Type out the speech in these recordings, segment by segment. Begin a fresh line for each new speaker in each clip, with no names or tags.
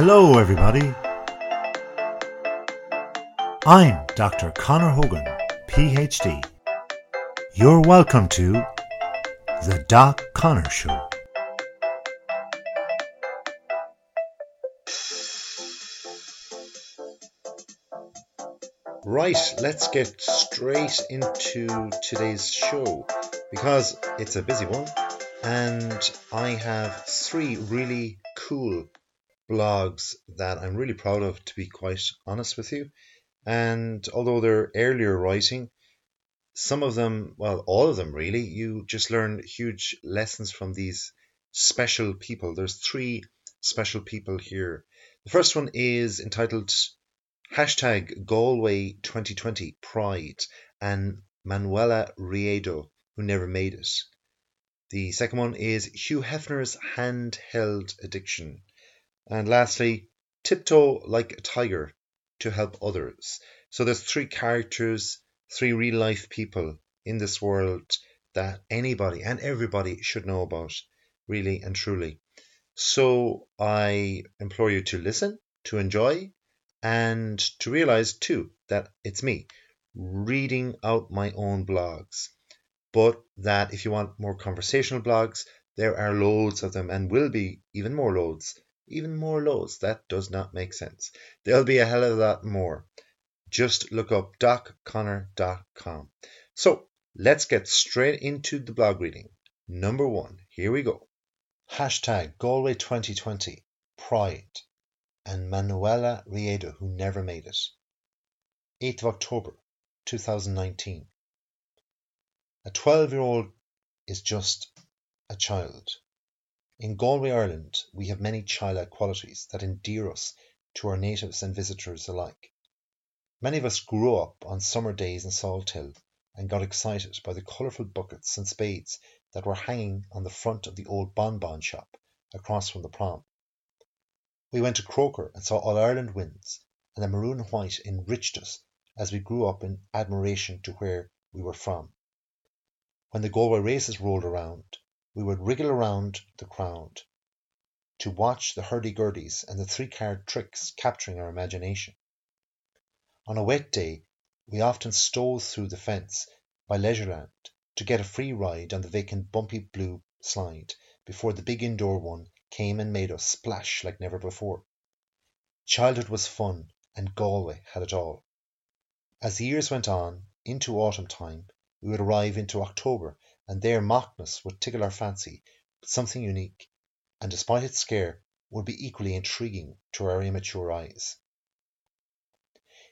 Hello, everybody. I'm Dr. Conor Hogan, PhD. You're welcome to The Doc Conor Show. Right, let's get straight into today's show because it's a busy one and I have three really cool blogs that I'm really proud of, to be quite honest with you. And although they're earlier writing, some of them, well, all of them really, you just learn huge lessons from these special people. There's three special people here. The first one is entitled hashtag Galway 2020 Pride and Manuela Riedo, who never made it. The second one is Hugh Hefner's handheld addiction. And lastly, tiptoe like a tiger to help others. So there's three characters, three real life people in this world that anybody and everybody should know about, really and truly. So I implore you to listen, to enjoy, and to realize too that it's me reading out my own blogs. But that if you want more conversational blogs, there are loads of them and will be even more loads even more loads. That does not make sense. There'll be a hell of a lot more. Just look up docconnor.com. So let's get straight into the blog reading. Number one, here we go. Hashtag Galway 2020 Pride and Manuela Riedo, who never made it. 8th of October 2019. A 12 year old is just a child. In Galway, Ireland, we have many childlike qualities that endear us to our natives and visitors alike. Many of us grew up on summer days in Salthill and got excited by the colourful buckets and spades that were hanging on the front of the old Bon Bon shop across from the prom. We went to Croker and saw All Ireland wins, and the maroon and white enriched us as we grew up in admiration to where we were from. When the Galway races rolled around, we would wriggle around the crowd to watch the hurdy-gurdies and the three-card tricks capturing our imagination. On a wet day, we often stole through the fence by Leisureland to get a free ride on the vacant bumpy blue slide before the big indoor one came and made us splash like never before. Childhood was fun, and Galway had it all. As the years went on, into autumn time, we would arrive into October and there Macnas would tickle our fancy with something unique, and despite its scare, would be equally intriguing to our immature eyes.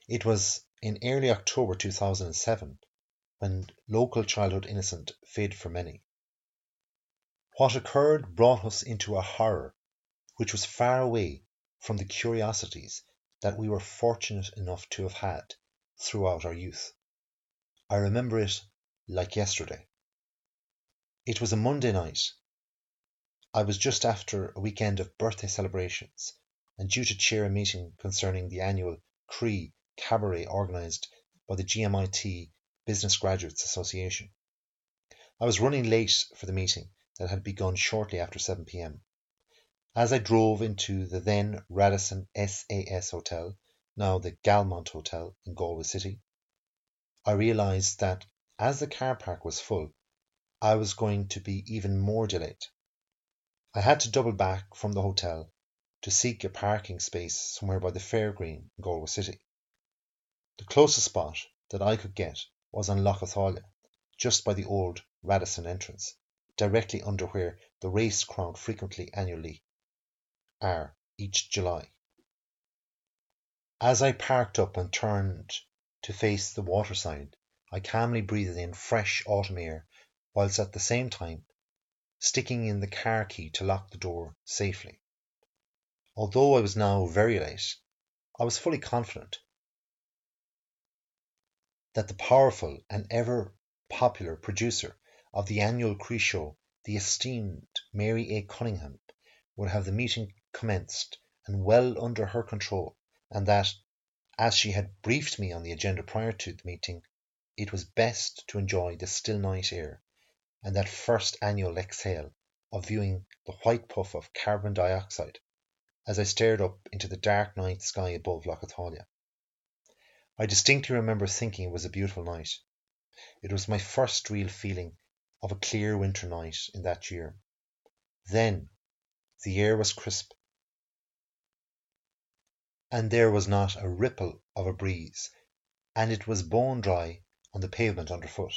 It was in early October 2007 when local childhood innocent faded for many. What occurred brought us into a horror which was far away from the curiosities that we were fortunate enough to have had throughout our youth. I remember it like yesterday. It was a Monday night. I was just after a weekend of birthday celebrations and due to chair a meeting concerning the annual Croí Cabaret organised by the GMIT Business Graduates Association. I was running late for the meeting that had begun shortly after 7 pm. As I drove into the then Radisson SAS Hotel, now the Galmont Hotel in Galway City, I realised that as the car park was full, I was going to be even more delayed. I had to double back from the hotel to seek a parking space somewhere by the Fairgreen in Galway City. The closest spot that I could get was on Lough Atalia, just by the old Radisson entrance, directly under where the race crowd frequently annually are each July. As I parked up and turned to face the waterside, I calmly breathed in fresh autumn air whilst at the same time sticking in the car key to lock the door safely. Although I was now very late, I was fully confident that the powerful and ever popular producer of the annual Croí Show, the esteemed Mary A. Cunningham, would have the meeting commenced and well under her control, and that, as she had briefed me on the agenda prior to the meeting, it was best to enjoy the still night air and that first annual exhale of viewing the white puff of carbon dioxide as I stared up into the dark night sky above Lough Atalia. I distinctly remember thinking it was a beautiful night. It was my first real feeling of a clear winter night in that year. Then the air was crisp, and there was not a ripple of a breeze, and it was bone dry on the pavement underfoot.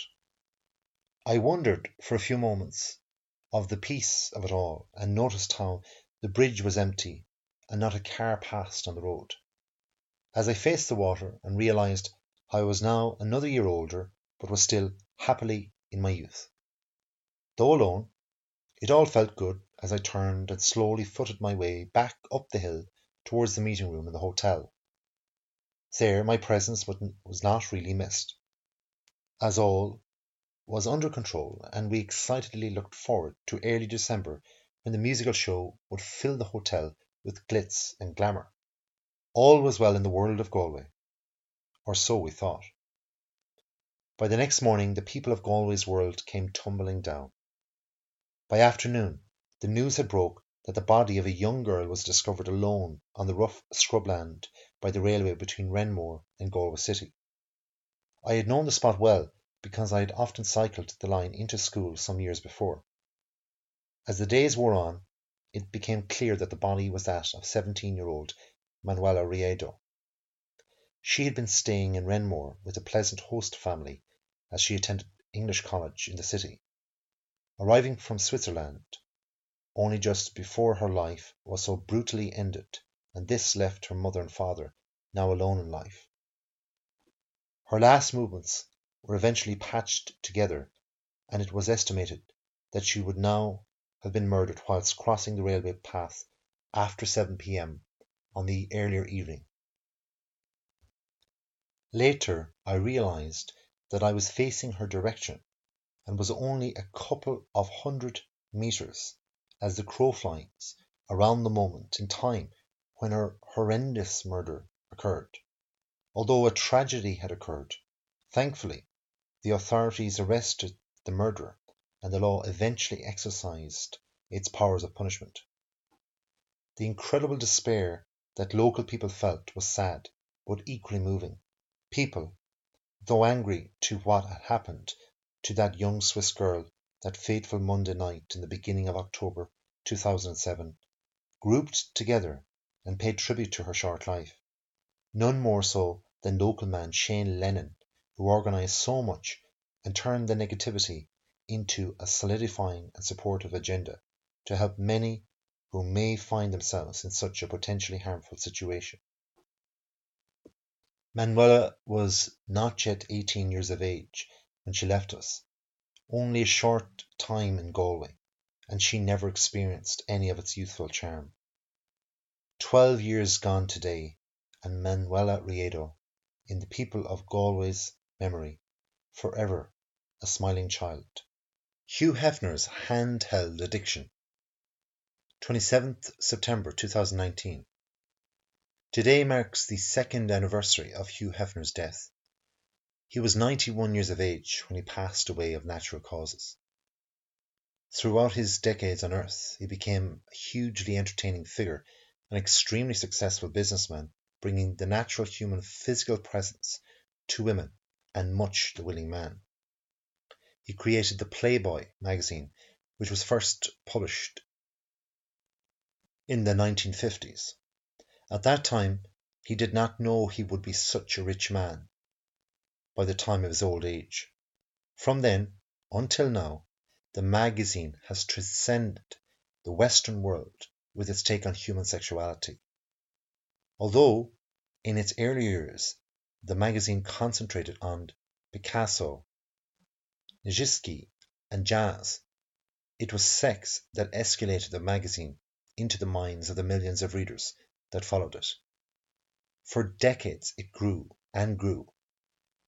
I wondered for a few moments of the peace of it all, and noticed how the bridge was empty and not a car passed on the road. As I faced the water and realized how I was now another year older, but was still happily in my youth. Though alone, it all felt good as I turned and slowly footed my way back up the hill towards the meeting room in the hotel. There my presence was not really missed, as all was under control, and we excitedly looked forward to early December when the musical show would fill the hotel with glitz and glamour. All was well in the world of Galway, or so we thought. By the next morning the people of Galway's world came tumbling down. By afternoon the news had broke that the body of a young girl was discovered alone on the rough scrubland by the railway between Renmore and Galway City. I had known the spot well because I had often cycled the line into school some years before. As the days wore on, it became clear that the body was that of 17 year old Manuela Riedo. She had been staying in Renmore with a pleasant host family as she attended English college in the city. Arriving from Switzerland only just before her life was so brutally ended, and this left her mother and father now alone in life. Her last movements were eventually patched together, and it was estimated that she would now have been murdered whilst crossing the railway path after 7 p.m. on the earlier evening. Later, I realized that I was facing her direction and was only a couple of hundred meters as the crow flies around the moment in time when her horrendous murder occurred. Although a tragedy had occurred, thankfully the authorities arrested the murderer, and the law eventually exercised its powers of punishment. The incredible despair that local people felt was sad, but equally moving. People, though angry to what had happened to that young Swiss girl that fateful Monday night in the beginning of October 2007, grouped together and paid tribute to her short life. None more so than local man Shane Lennon who organized so much and turned the negativity into a solidifying and supportive agenda to help many who may find themselves in such a potentially harmful situation. Manuela was not yet 18 years of age when she left us, only a short time in Galway, and she never experienced any of its youthful charm. Twelve years gone today, and Manuela Riedo, in the people of Galway's memory, forever a smiling child. Hugh Hefner's handheld addiction. 27th September 2019. Today marks the second anniversary of Hugh Hefner's death. He was 91 years of age when he passed away of natural causes. Throughout his decades on Earth, he became a hugely entertaining figure, an extremely successful businessman, bringing the natural human physical presence to women and much the willing man. He created the Playboy magazine, which was first published in the 1950s. At that time, he did not know he would be such a rich man by the time of his old age. From then until now, the magazine has transcended the Western world with its take on human sexuality. Although in its early years the magazine concentrated on Picasso, Nijinsky, and jazz. It was sex that escalated the magazine into the minds of the millions of readers that followed it. For decades it grew and grew.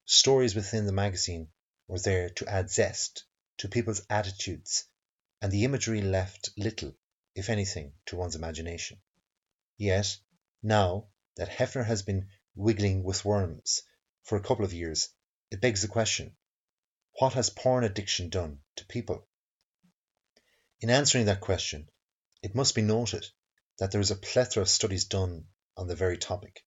Stories within the magazine were there to add zest to people's attitudes, and the imagery left little, if anything, to one's imagination. Yet, now that Hefner has been wiggling with worms for a couple of years, it begs the question what has porn addiction done to people? In answering that question, it must be noted that there is a plethora of studies done on the very topic.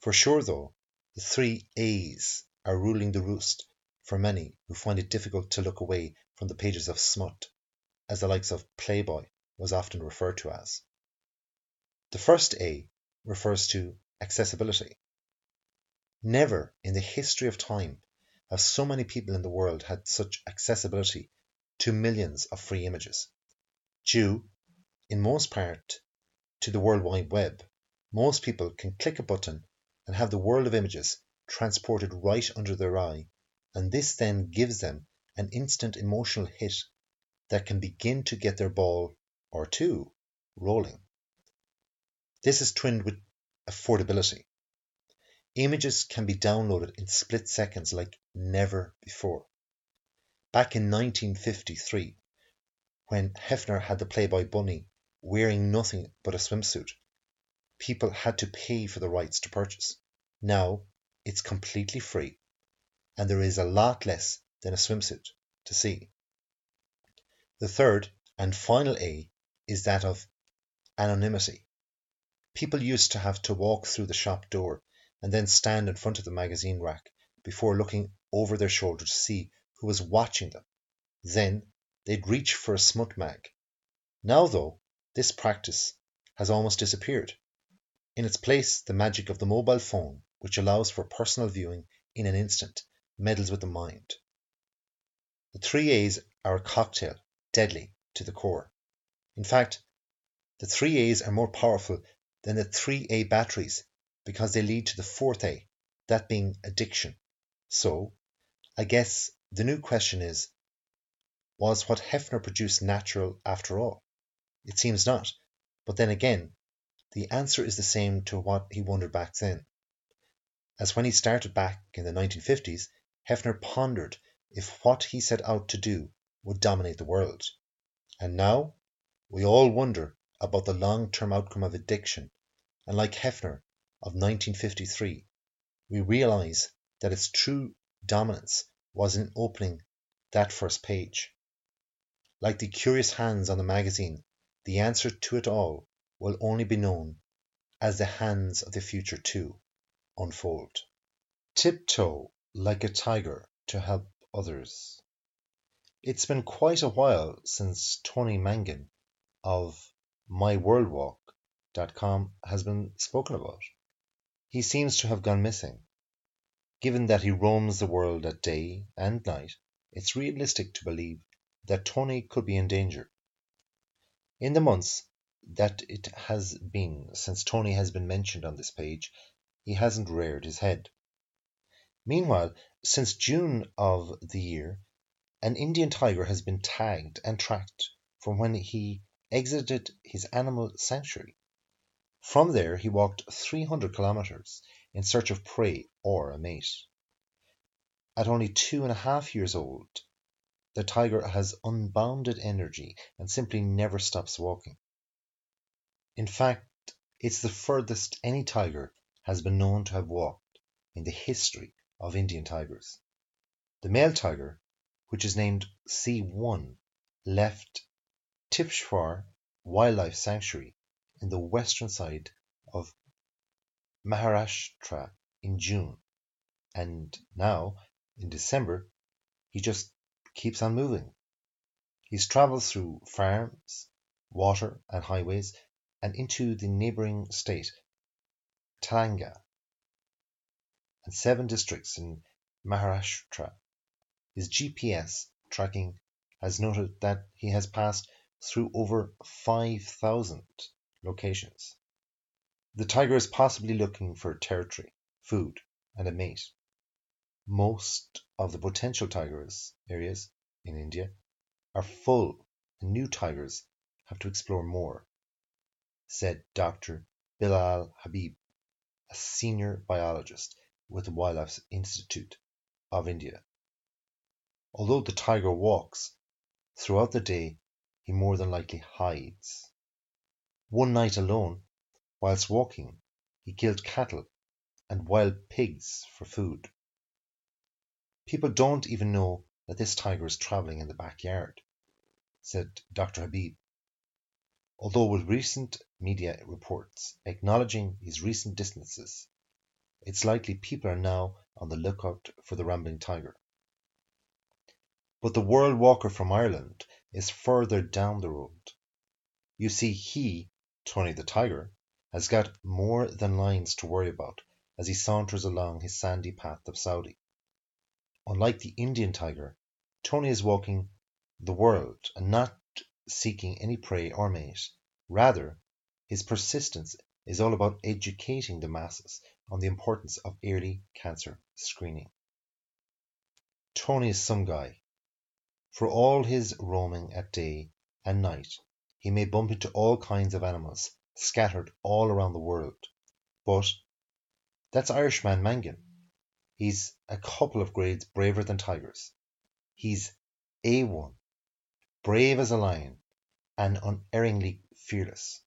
For sure, though, the three A's are ruling the roost for many who find it difficult to look away from the pages of smut, as the likes of Playboy was often referred to as. The first A refers to accessibility. Never in the history of time have so many people in the world had such accessibility to millions of free images. Due, in most part, to the World Wide Web, most people can click a button and have the world of images transported right under their eye, and this then gives them an instant emotional hit that can begin to get their ball or two rolling. This is twinned with affordability. Images can be downloaded in split seconds like never before. Back in 1953, when Hefner had the Playboy bunny wearing nothing but a swimsuit, people had to pay for the rights to purchase. Now it's completely free, and there is a lot less than a swimsuit to see. The third and final A is that of anonymity. People used to have to walk through the shop door and then stand in front of the magazine rack before looking over their shoulder to see who was watching them. Then they'd reach for a smut mag. Now, though, this practice has almost disappeared. In its place, the magic of the mobile phone, which allows for personal viewing in an instant, meddles with the mind. The three A's are a cocktail, deadly to the core. In fact, the three A's are more powerful than the three A batteries because they lead to the fourth A, that being addiction. So, I guess the new question is was what Hefner produced natural after all? It seems not, but then again, the answer is the same to what he wondered back then. As when he started back in the 1950s, Hefner pondered if what he set out to do would dominate the world. And now we all wonder about the long term outcome of addiction, and like Hefner of 1953, we realize that its true dominance was in opening that first page. Like the curious hands on the magazine, the answer to it all will only be known as the hands of the future too unfold. Tiptoe like a tiger to help others. It's been quite a while since Tony Mangan of myworldwalk.com has been spoken about. He seems to have gone missing. Given that he roams the world at day and night, it's realistic to believe that Tony could be in danger. In the months that it has been since Tony has been mentioned on this page, he hasn't reared his head. Meanwhile, since June of the year, an Indian tiger has been tagged and tracked from when he exited his animal sanctuary. From there, he walked 300 kilometers in search of prey or a mate. At only two and a half years old, the tiger has unbounded energy and simply never stops walking. In fact, it's the furthest any tiger has been known to have walked in the history of Indian tigers. The male tiger, which is named C1, left Tipeshwar Wildlife Sanctuary in the western side of Maharashtra in June, and now, in December, he just keeps on moving. He's travelled through farms, water, and highways, and into the neighbouring state, Telangana, and seven districts in Maharashtra. His GPS tracking has noted that he has passed through over 5,000 locations. The tiger is possibly looking for territory, food, and a mate. Most of the potential tigers areas in India are full and new tigers have to explore more, said Dr. Bilal Habib, a senior biologist with the Wildlife Institute of India. Although the tiger walks, throughout the day he more than likely hides. One night alone, whilst walking, he killed cattle and wild pigs for food. People don't even know that this tiger is travelling in the backyard, said Dr. Habib. Although with recent media reports acknowledging his recent distances. It's likely people are now on the lookout for the rambling tiger. But the world walker from Ireland is further down the road. You see, he, Tony the Tiger, has got more than lions to worry about as he saunters along his sandy path of Saudi. Unlike the Indian tiger, Tony is walking the world and not seeking any prey or mate. Rather, his persistence is all about educating the masses on the importance of early cancer screening. Tony is some guy. For all his roaming at day and night, he may bump into all kinds of animals scattered all around the world. But that's Irishman Mangan. He's a couple of grades braver than tigers. He's A1, brave as a lion, and unerringly fearless.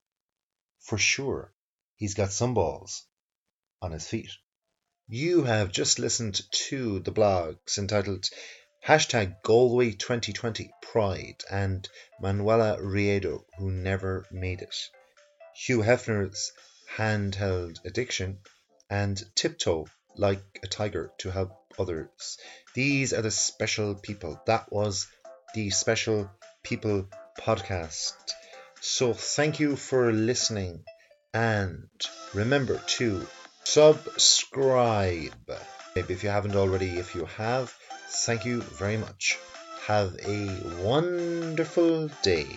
For sure, he's got some balls on his feet. You have just listened to the blogs entitled Hashtag Galway 2020 Pride and Manuela Riedo, who never made it. Hugh Hefner's Handheld Addiction and Tiptoe Like a Tiger to Help Others. These are the special people. That was the Special People podcast. So thank you for listening and remember to subscribe Maybe if you haven't already. If you have, Thank you very much. Have a wonderful day.